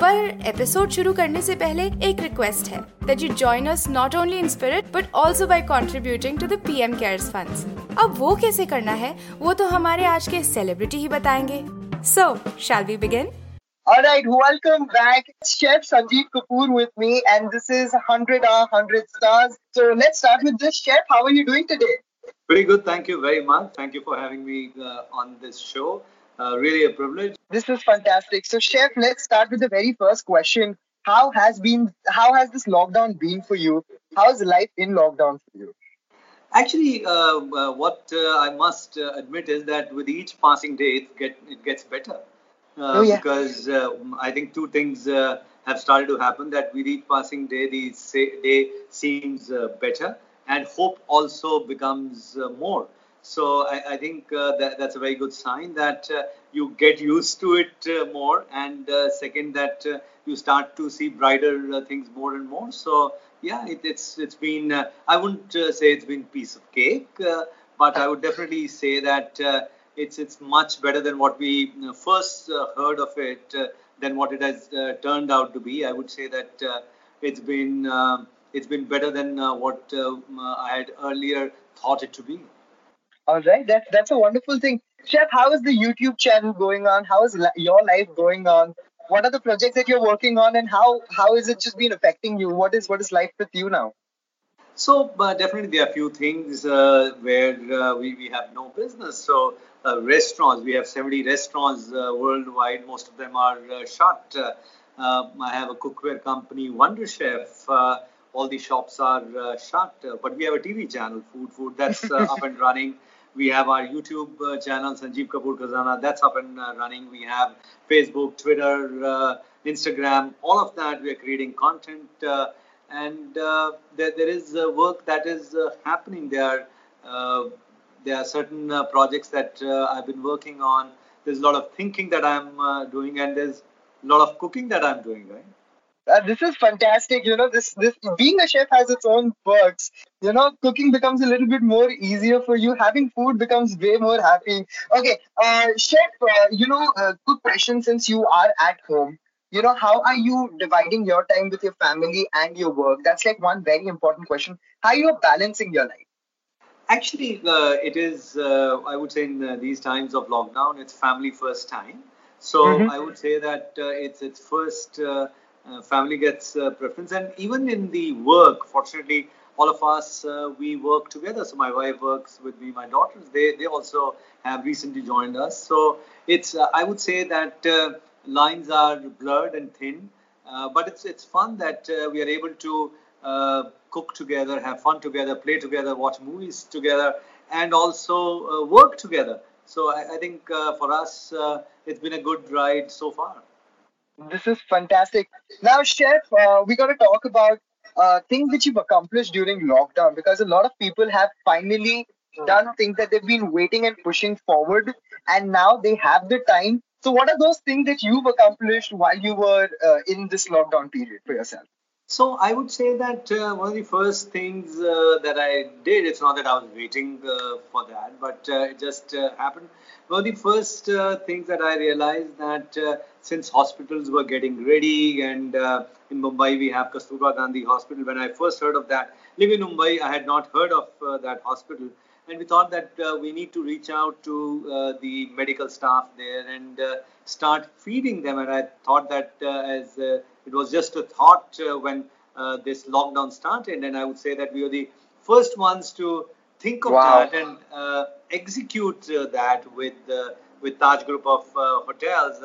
पर एपिसोड शुरू करने से पहले एक रिक्वेस्ट है that you join us not only in spirit but also by contributing to the PM CARES funds अब वो कैसे करना है वो तो हमारे आज के सेलिब्रिटी ही बताएँगे so shall we begin All right, welcome back. Chef Sanjeev Kapoor with me, and this is 100 hour, 100 stars. So let's start with this. Chef, how are you doing today? Pretty good. Thank you very much. Thank you for having me uh, on this show. Uh, really a privilege. This is fantastic. So, Chef, let's start with the very first question. How has been? How has this lockdown been for you? How's life in lockdown for you? Actually, uh, uh, what uh, I must uh, admit is that with each passing day, it, get, it gets better. Uh, Oh, yeah. Because uh, I think two things uh, have started to happen. That with each passing day, the day seems uh, better, and hope also becomes uh, more. So I, I think uh, that that's a very good sign that uh, you get used to it uh, more, and second that you start to see brighter things more and more. So yeah, it, it's it's been I wouldn't say it's been piece of cake, but I would definitely say that it's it's much better than what we first uh, heard of it, uh, than what it has uh, turned out to be. I would say that it's been it's been better than what I had earlier thought it to be. All right, that, that's a wonderful thing. Chef, how is the YouTube channel going on? How is li- your life going on? What are the projects that you're working on, and how how is it just been affecting you? What is what is life with you now? So uh, definitely there are a few things uh, where uh, we, we have no business. So uh, restaurants, we have 70 restaurants uh, worldwide. Most of them are uh, shut. Uh, uh, I have a cookware company, Wonder Chef. Uh, all the shops are uh, shut, uh, but we have a TV channel, Food Food, that's uh, up and running. We have our YouTube uh, channel, Sanjeev Kapoor Khazana, that's up and uh, running. We have Facebook, Twitter, uh, Instagram, all of that. We are creating content. Uh, and uh, there, there is work that is happening there. There are certain projects that I've been working on. There's a lot of thinking that I'm doing, and there's a lot of cooking that I'm doing, right? Uh, this is fantastic. You know, this this being a chef has its own perks. You know, cooking becomes a little bit more easier for you. Having food becomes way more happy. Okay, uh, chef. Uh, you know, uh, quick question: since you are at home, you know, how are you dividing your time with your family and your work? That's like one very important question. How you are balancing your life? Actually, uh, it is, uh, I would say, in uh, these times of lockdown, it's family first time. So Mhm. I would say that uh, it's it's first family gets uh, preference, and even in the work, fortunately, all of us uh, we work together. So my wife works with me, my daughters they they also have recently joined us. So it's uh, I would say that uh, lines are blurred and thin, uh, but it's it's fun that uh, we are able to uh, cook together, have fun together, play together, watch movies together, and also uh, work together. So I, I think uh, for us, uh, it's been a good ride so far. This is fantastic. Now, chef, uh, we got to talk about uh, things that you've accomplished during lockdown because a lot of people have finally done things that they've been waiting and pushing forward, and now they have the time. So, what are those things that you've accomplished while you were uh, in this lockdown period for yourself? So I would say that uh, one of the first things uh, that I did, it's not that I was waiting uh, for that, but uh, it just uh, happened. One of the first uh, things that I realized that since hospitals were getting ready and in Mumbai we have Kasturba Gandhi Hospital. When I first heard of that, living in Mumbai, I had not heard of that hospital. and we thought that we need to reach out to the medical staff there and start feeding them. And I thought that as it was just a thought uh, when uh, this lockdown started, and I would say that we were the first ones to think of wow. that and uh, execute uh, that with with Taj Group of hotels.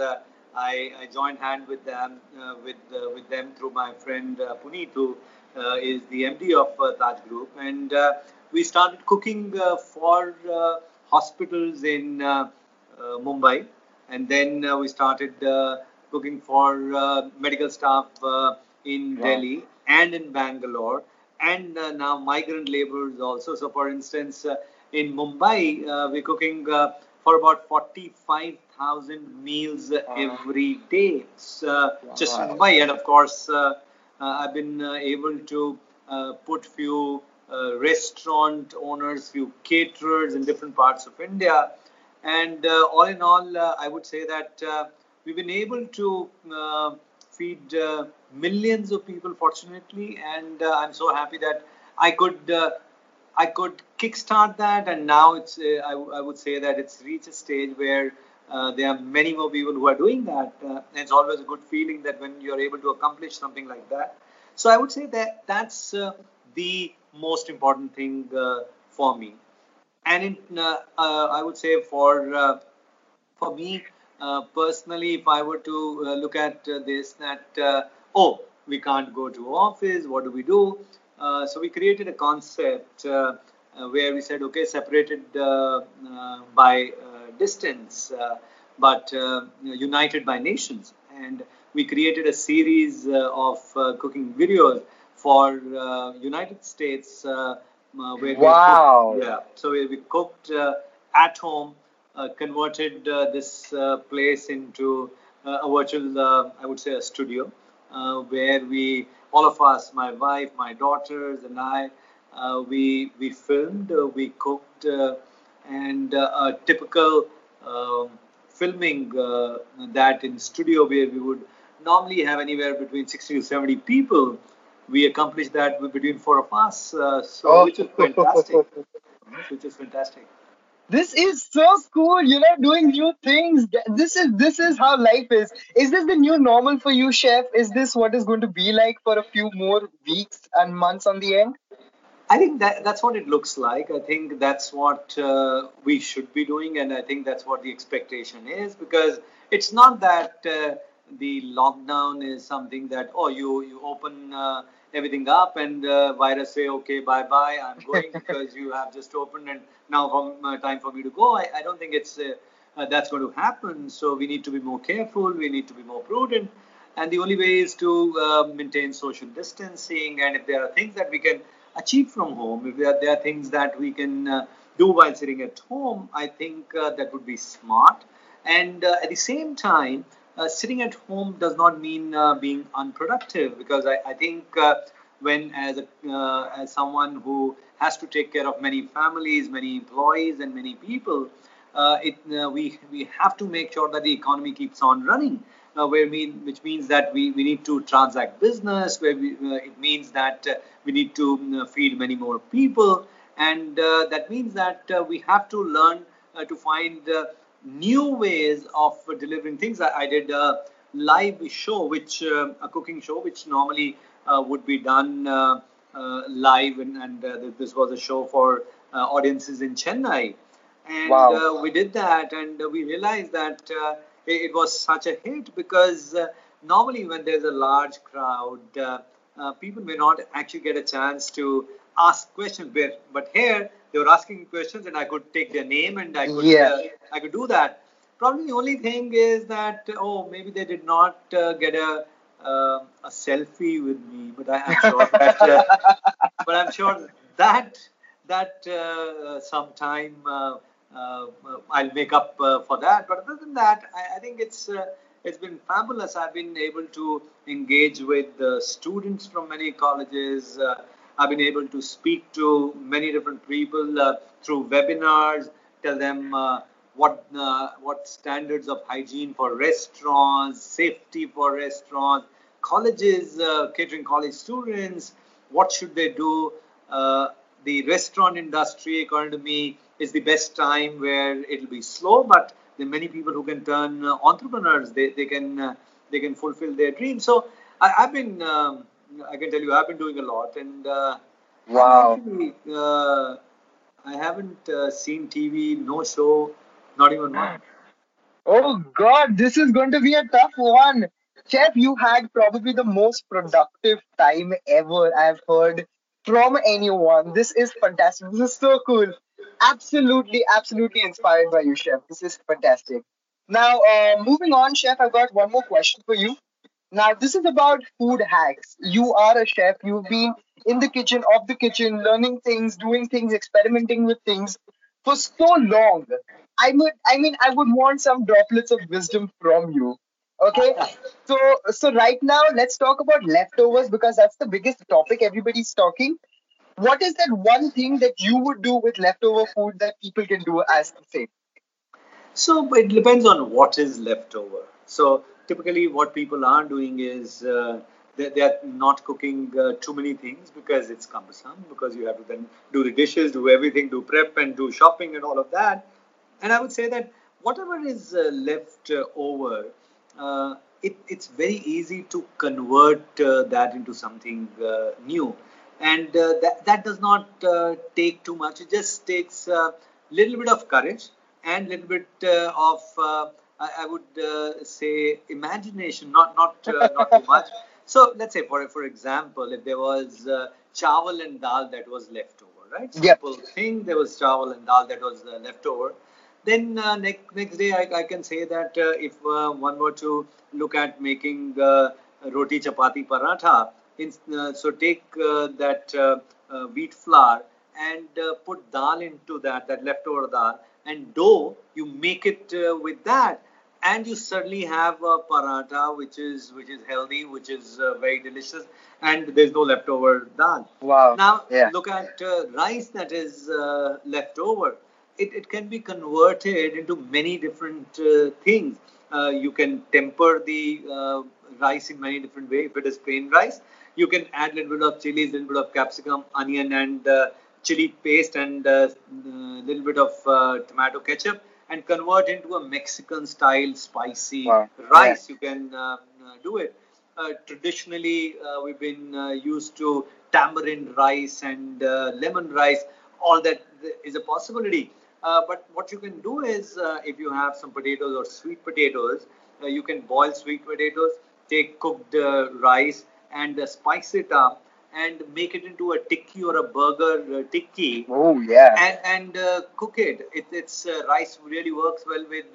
I, I, joined hand with them with with them through my friend Puneet, who is the MD of Taj Group, and we started cooking uh, for uh, hospitals in uh, Mumbai, and then we started cooking for medical staff in wow. Delhi and in Bangalore, and now migrant laborers also. So, for instance, in Mumbai, we're cooking for about 45,000 meals uh, every day. So, uh, wow. Just in Mumbai. And of course, uh, I've been able to put few uh, restaurant owners, few caterers in different parts of India. And uh, all in all, uh, I would say that we've been able to feed millions of people, fortunately. And I'm so happy that I could I could kickstart that, and now it's uh, I, would say that it's reached a stage where uh, there are many more people who are doing that, uh, and it's always a good feeling that when you're able to accomplish something like that. So I would say that that's the most important thing uh, for me. And in, uh, uh, I would say for for me Uh, personally, if I were to uh, look at uh, this, that oh, we can't go to office. What do we do? so we created a concept where we said, okay, separated by distance, but united by nations. And we created a series of cooking videos for uh, United States. Uh, uh, where wow. We cooked, yeah. So we, we cooked at home, Uh, converted uh, this uh, place into a virtual, I would say, a studio, where we, all of us, my wife, my daughters, and I, we we filmed, we cooked, and a typical um, filming uh, that in studio where we would normally have anywhere between 60 to 70 people we accomplished that between four of us. Uh, so oh. which is fantastic. which is fantastic. This is so cool, you know, doing new things. This is this is how life is. Is this the new normal for you, chef? Is this what is going to be like for a few more weeks and months on the end? I think that that's what it looks like. I think that's what uh, we should be doing, and I think that's what the expectation is because it's not that uh, the lockdown is something that oh you you open uh, everything up and uh, virus say okay bye bye I'm going because you have just opened and now from, uh, time for me to go. I, I don't think it's uh, uh, that's going to happen. So we need to be more careful. We need to be more prudent. And the only way is to uh, maintain social distancing. And if there are things that we can achieve from home, if there are, there are things that we can do while sitting at home, I think that would be smart. And at the same time, uh, sitting at home does not mean uh, being unproductive because I, I think uh, when as a, uh, as someone who has to take care of many families, many employees, and many people, uh, it uh, we we have to make sure that the economy keeps on running. where mean which means that we, we need to transact business. Where we, it means that we need to feed many more people, and that means that we have to learn to find new ways of delivering things. I, I did a live show, which uh, a cooking show, which normally uh, would be done uh, uh live, and, and uh, this was a show for uh, audiences in Chennai. And wow. we did that, and we realized that it, it, was such a hit because normally when there's a large crowd, people may not actually get a chance to ask questions. But here, they were asking questions and I could take their name and I could yeah. uh, I could do that. Probably the only thing is that oh maybe they did not uh, get a uh, a selfie with me, but I, am sure that uh, but I'm sure that that uh, sometime uh, I'll make up for that. But other than that, I, I think it's it's been fabulous. I've been able to engage with students from many colleges. I've been able to speak to many different people uh, through webinars, tell them uh, what uh, what standards of hygiene for restaurants, safety for restaurants, colleges, uh, catering college students, what should they do? Uh, the restaurant industry, according to me, is the best time where it'll be slow, but there are many people who can turn uh, entrepreneurs. They, they can they can fulfill their dreams. So I, have been um, I can tell you I've been doing a lot, and uh, wow, actually, uh, I haven't uh, seen TV, no show, not even one. Oh God, this is going to be a tough one. Chef, you had probably the most productive time ever I've heard from anyone. This is fantastic. This is so cool. Absolutely, absolutely inspired by you, Chef. This is fantastic. Now, uh, moving on, Chef, I've got one more question for you. Now, this is about food hacks. You are a chef. You've been in the kitchen, off the kitchen, learning things, doing things, experimenting with things for so long. I would, I mean, I would want some droplets of wisdom from you. Okay, so so right now let's talk about leftovers because that's the biggest topic everybody's talking. What is that one thing that you would do with leftover food that people can do as the same? So it depends on what is leftover. So typically, what people are doing is uh, they, they, are not cooking uh, too many things because it's cumbersome. Because you have to then do the dishes, do everything, do prep, and do shopping and all of that. And I would say that whatever is uh, left uh, over uh, it, it's very easy to convert uh, that into something new. And that, that does not take too much. It just takes a little bit of courage and a little bit of, I, I, would say, imagination, not, not, not too much. So let's say, for, for example, if there was chawal and dal that was left over, right? Simple yep. thing, there was chawal and dal that was left over then uh, next next day I, I can say that uh, if uh, one were to look at making uh, roti chapati paratha, in, uh, so take uh, that wheat flour and put dal into that that leftover dal and dough you make it with that and you certainly have a paratha which is which is healthy which is very delicious and there's no leftover dal wow now yeah. look at rice that is left over it, it can be converted into many different uh, things. Uh, you can temper the uh, rice in many different ways. If it is plain rice, you can add a little bit of chilies, a little bit of capsicum, onion, and uh, chili paste, and a uh, uh, little bit of tomato ketchup, and convert into a Mexican style spicy wow. rice. Yeah. You can do it. traditionally, we've been used to tamarind rice and lemon rice. All that is a possibility uh, but what you can do is, uh, if you have some potatoes or sweet potatoes, uh, you can boil sweet potatoes, take cooked uh, rice, and uh, spice it up, and make it into a tikki or a burger tikki. Oh yeah. And and cook it. it it's rice really works well with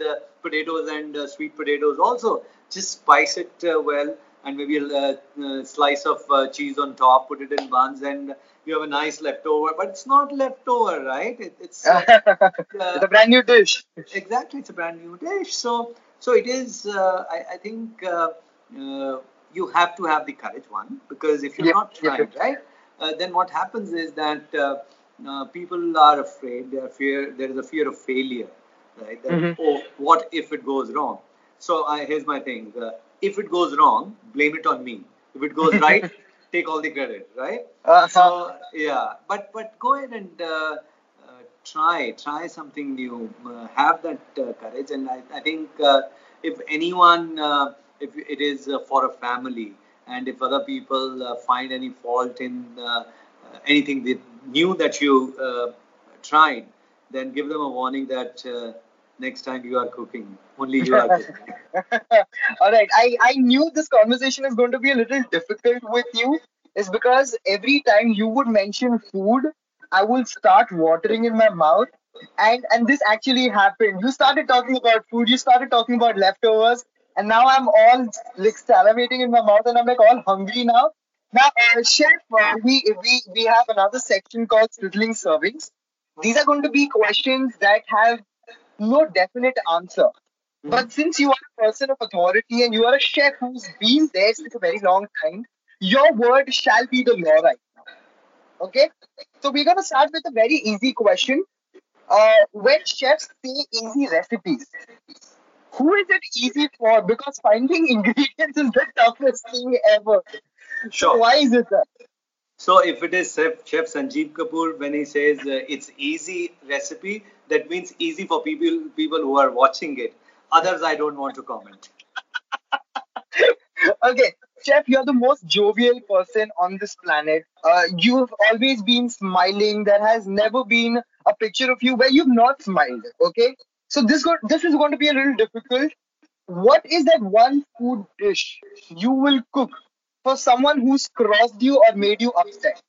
potatoes and sweet potatoes also. Just spice it well and maybe a, slice of uh, cheese on top, put it in buns, and you have a nice leftover. But it's not leftover, right? It, it's uh, it's a brand new dish. Exactly, it's a brand new dish. So so it is. Uh, I, I, think uh, uh, you have to have the courage, one, because if you're yep. not trying, yep. right, uh, then what happens is that people are afraid. They are fear. There is a fear of failure, right? That, mm-hmm. Oh, what if it goes wrong? So I, here's my thing if it goes wrong, blame it on me. If it goes right, take all the credit, right? Uh-huh. So yeah, but but go ahead and uh, uh, try try something new. Uh, have that uh, courage, and I, I think uh, if anyone, uh, if it is uh, for a family, and if other people uh, find any fault in uh, anything they knew that you tried, then give them a warning that next time you are cooking. Only you are cooking. All right. I, I knew this conversation is going to be a little difficult with you. Is because every time you would mention food, I will start watering in my mouth. And and this actually happened. You started talking about food, you started talking about leftovers, and now I'm all like salivating in my mouth and I'm like all hungry now. Now, uh, chef, uh, we, we we have another section called sizzling servings. These are going to be questions that have no definite answer. Mm-hmm. But since you are a person of authority and you are a chef who's been there since a very long time, your word shall be the law right now. Okay? So we're going to start with a very easy question. Uh, when chefs say easy recipes, who is it easy for? Because finding ingredients is the toughest thing ever. Sure. So why is it that? So if it is Chef, Chef Sanjeev Kapoor when he says uh, it's easy recipe, that means easy for people people who are watching it. Others, I don't want to comment. okay, Chef, you're the most jovial person on this planet. Uh, you've always been smiling. There has never been a picture of you where you've not smiled. Okay, so this this is going to be a little difficult. What is that one food dish you will cook for someone who's crossed you or made you upset?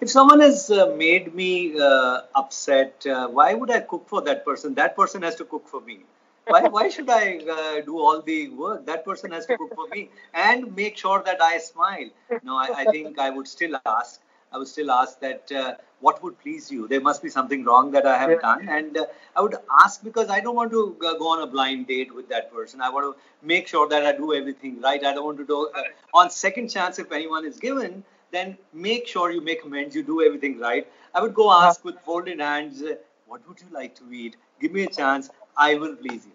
If someone has uh, made me uh, upset, uh, why would I cook for that person? That person has to cook for me. Why, why should I uh, do all the work? That person has to cook for me and make sure that I smile. No, I, I think I would still ask. I would still ask that uh, what would please you? There must be something wrong that I have Yeah. done, and uh, I would ask because I don't want to uh, go on a blind date with that person. I want to make sure that I do everything right. I don't want to do uh, on second chance if anyone is given, then make sure you make amends. You do everything right. I would go ask with folded hands, uh, what would you like to eat? Give me a chance. I will please you.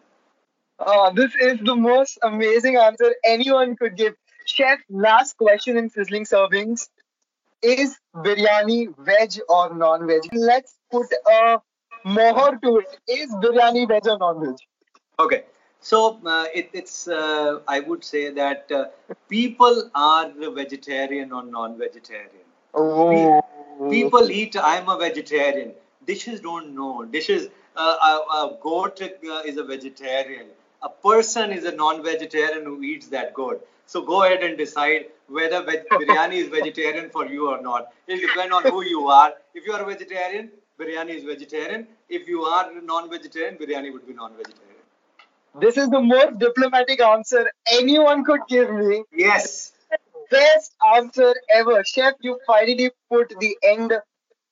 Oh, this is the most amazing answer anyone could give. Chef, last question in sizzling servings. Is biryani veg or non-veg? Let's put a mohor to it. Is biryani veg or non-veg? Okay. So uh, it, it's, uh, I would say that uh, people are vegetarian or non-vegetarian. Oh. People eat. I'm a vegetarian. Dishes don't know. Dishes. Uh, a, a goat uh, is a vegetarian. A person is a non-vegetarian who eats that goat. So go ahead and decide whether veg- biryani is vegetarian for you or not. It'll depend on who you are. If you are a vegetarian, biryani is vegetarian. If you are non-vegetarian, biryani would be non-vegetarian. This is the most diplomatic answer anyone could give me. Yes. Best answer ever. Chef, you finally put the end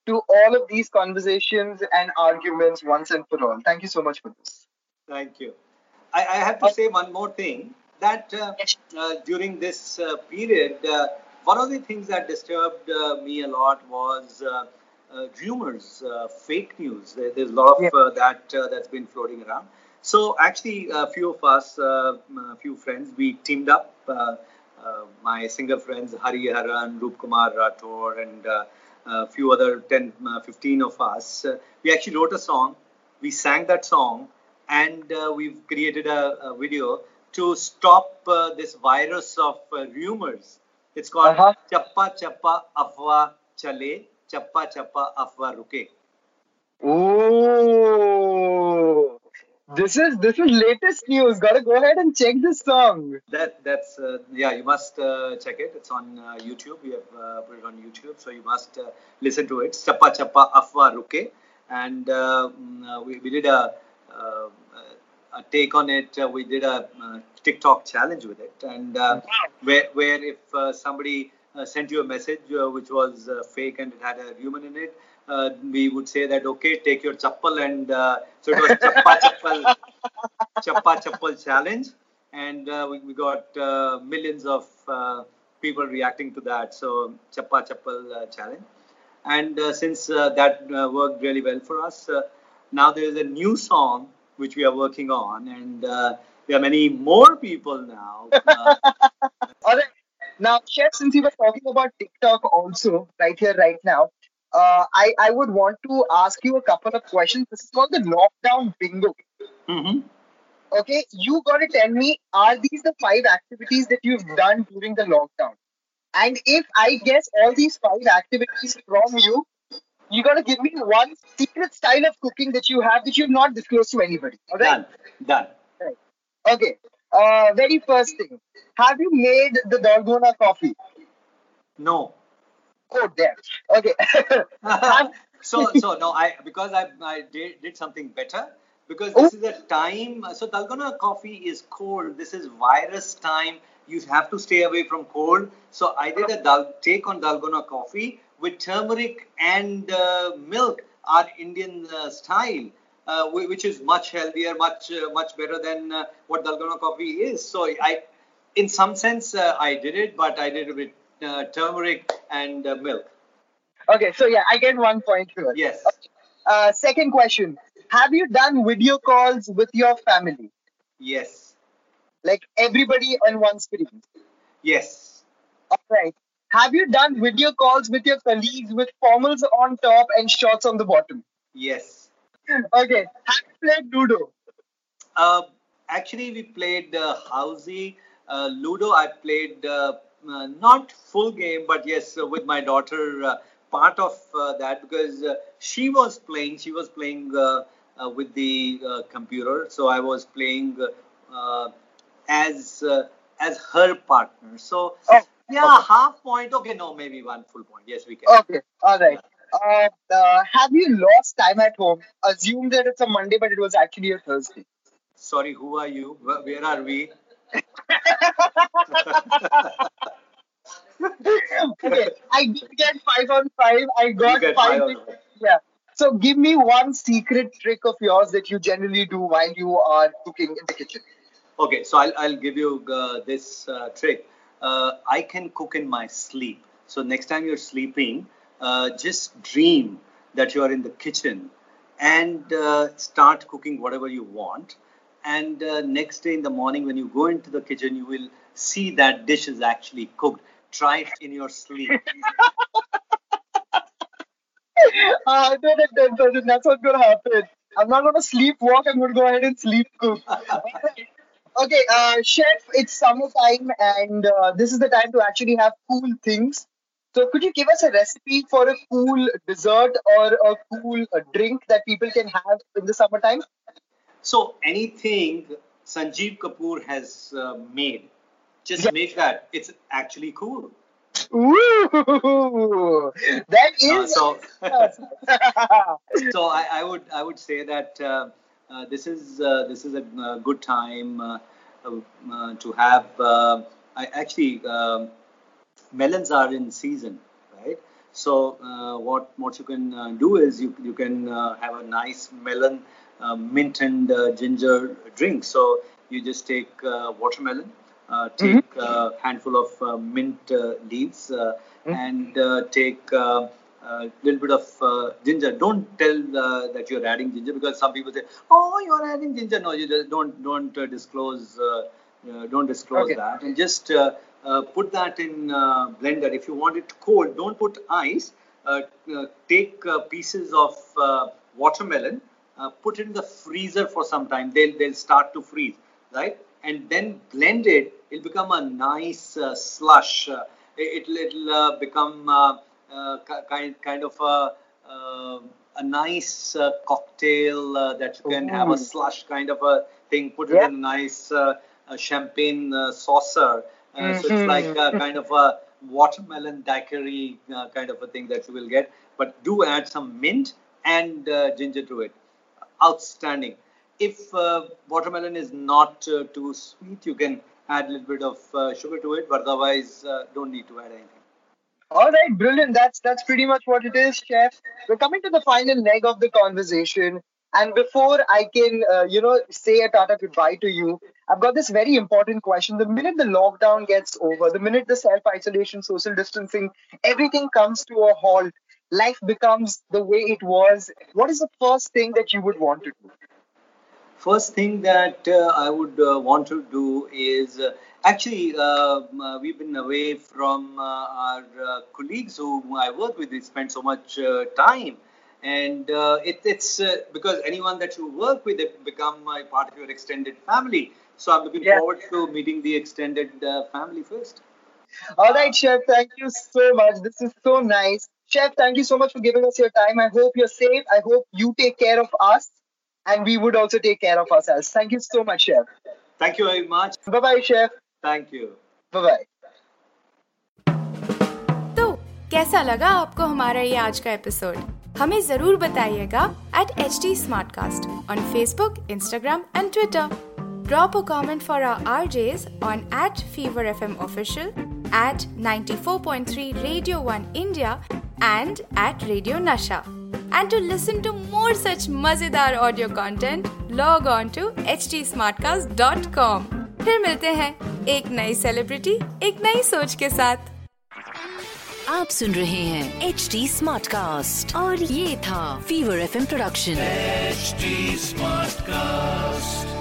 to all of these conversations and arguments once and for all. Thank you so much for this. Thank you. I, I have to say one more thing that uh, uh, during this uh, period, uh, one of the things that disturbed uh, me a lot was uh, uh, rumors, uh, fake news. There, there's a lot of uh, that uh, that's been floating around. So actually, a few of us, uh, a few friends, we teamed up. Uh, uh, my singer friends Hariharan, Roop Kumar Rathore, and uh, a few other 10, uh, 15 of us. Uh, we actually wrote a song. We sang that song, and uh, we've created a, a video to stop uh, this virus of uh, rumors. It's called Uh-huh. Chappa Chappa Afwa Chale, Chappa Chappa Afwa Ruke. Oh, this is this is latest news. Gotta go ahead and check this song. That that's uh, yeah. You must uh, check it. It's on uh, YouTube. We have uh, put it on YouTube, so you must uh, listen to it. Chappa Chappa Afwa Ruke, and mm, uh, we, we did a uh, take on it. Uh, we did a uh, TikTok challenge with it, and uh, where where if uh, somebody uh, sent you a message uh, which was uh, fake and it had a human in it. Uh, we would say that okay, take your chappal and uh, so it was chappa chappal chappa chappal challenge, and uh, we, we got uh, millions of uh, people reacting to that. So chappa chappal uh, challenge, and uh, since uh, that uh, worked really well for us, uh, now there is a new song which we are working on, and uh, there are many more people now. Uh, All right. Now, Chef, since we were talking about TikTok also, right here, right now, uh, I, I would want to ask you a couple of questions. This is called the lockdown bingo. mhm. Okay, you gotta tell me, are these the five activities that you've done during the lockdown? And if I guess all these five activities from you, you gotta give me one secret style of cooking that you have that you've not disclosed to anybody. All right? Done, done. Okay. Uh, very first thing, have you made the Dalgona coffee? No. Oh, damn. Okay. so so no i because i, I did, did something better because this is a time so dalgona coffee is cold this is virus time you have to stay away from cold so i did a dal, take on dalgona coffee with turmeric and uh, milk our indian uh, style uh, which is much healthier much uh, much better than uh, what dalgona coffee is so i in some sense uh, i did it but i did it with uh, turmeric and uh, milk okay, so yeah, I get one point here. yes Uh, second question, have you done video calls with your family? yes Like everybody on one screen? Yes. All right. Have you done video calls with your colleagues with formals on top and shorts on the bottom? Yes. Okay. Have you played Ludo? Uh, actually, we played uh, Housey. Uh, Ludo, I played uh, uh, not full game, but yes, uh, with my daughter, uh, part of uh, that because uh, she was playing. She was playing uh, uh, with the uh, computer, so I was playing as uh, as her partner. So Oh, yeah, okay. half point. Okay, no, maybe one full point. Yes, we can. Okay. All right. Uh, uh, have you lost time at home? Assume that it's a Monday, but it was actually a Thursday. Sorry, who are you? Where, where are we? okay. I did get five on five. I got five. five. Yeah. So give me one secret trick of yours that you generally do while you are cooking in the kitchen. Okay, so I'll, I'll give you uh, this uh, trick. Uh, I can cook in my sleep. So next time you're sleeping, uh, just dream that you are in the kitchen and uh, start cooking whatever you want. And uh, next day in the morning, when you go into the kitchen, you will see that dish is actually cooked. Try it in your sleep. Uh, no, that, that- that's what's going to happen. I'm not going to sleepwalk. I'm going to go ahead and sleep cook. okay, uh, chef, it's summertime and uh, this is the time to actually have cool things. So could you give us a recipe for a cool dessert or a cool uh, drink that people can have in the summertime? So anything Sanjeev Kapoor has uh, made, just Yeah. make that. It's actually cool. Ooh, that Uh, is. so so I, I would I would say that uh, uh, this is uh, this is a uh, good time uh, uh, to have. Uh, I actually um melons are in season, right? So uh, what what you can uh, do is you you can uh, have a nice melon uh, mint and uh, ginger drink. So you just take uh, watermelon, uh, take a handful of uh, mint uh, leaves, uh, and uh, take uh, a little bit of uh, ginger. Don't tell uh, that you're adding ginger because some people say, "Oh, you're adding ginger." No, you just don't don't uh, disclose. Uh, uh, don't disclose Okay. that, and just uh, uh, put that in uh, blender. If you want it cold, don't put ice. Uh, uh, take uh, pieces of uh, watermelon, uh, put it in the freezer for some time. They'll they'll start to freeze, right? And then blend it. It'll become a nice uh, slush. Uh, it, it'll it'll uh, become uh, uh, kind kind of a uh, a nice uh, cocktail uh, that you can have a slush kind of a thing. Put it in a nice uh, uh, champagne uh, saucer. Uh, So it's like Mhm. a kind of a watermelon daiquiri uh, kind of a thing that you will get. But do add some mint and uh, ginger to it. Outstanding. If uh, watermelon is not uh, too sweet, you can add a little bit of uh, sugar to it. But otherwise, uh, don't need to add anything. All right, brilliant. That's that's pretty much what it is, chef. We're coming to the final leg of the conversation, and before I can, uh, you know, say a tata goodbye to you, I've got this very important question. The minute the lockdown gets over, the minute the self isolation, social distancing, everything comes to a halt, life becomes the way it was. What is the first thing that you would want to do? First thing that uh, I would uh, want to do is uh, actually uh, uh, we've been away from uh, our uh, colleagues who I work with. We spend so much uh, time, and uh, it, it's uh, because anyone that you work with they become a part of your extended family. So I'm looking Yeah. forward to meeting the extended uh, family first. All right, Chef, thank you so much. This is so nice. Chef, thank you so much for giving us your time. I hope you're safe. I hope you take care of us and we would also take care of ourselves. Thank you so much, Chef. Thank you very much. Bye bye, Chef. Thank you bye तो कैसा लगा आपको हमारा ये आज का episode हमें ज़रूर बताइएगा at H D smart cast on Facebook Instagram and Twitter drop a comment for our RJs on at Fever F M official at ninety radio one India and at radio Nasha and to listen to more such मज़ेदार audio content log on to H T smart cast dot com फिर मिलते हैं। एक नई celebrity एक नई सोच के साथ आप सुन रहे हैं एच डी स्मार्ट कास्ट और ये था fever F production HD Smartcast.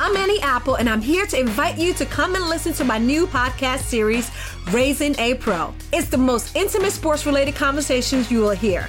I'm Annie Apple, and I'm here to invite you to come and listen to my new podcast series, Raising a Pro. It's the most intimate sports related conversations you will hear.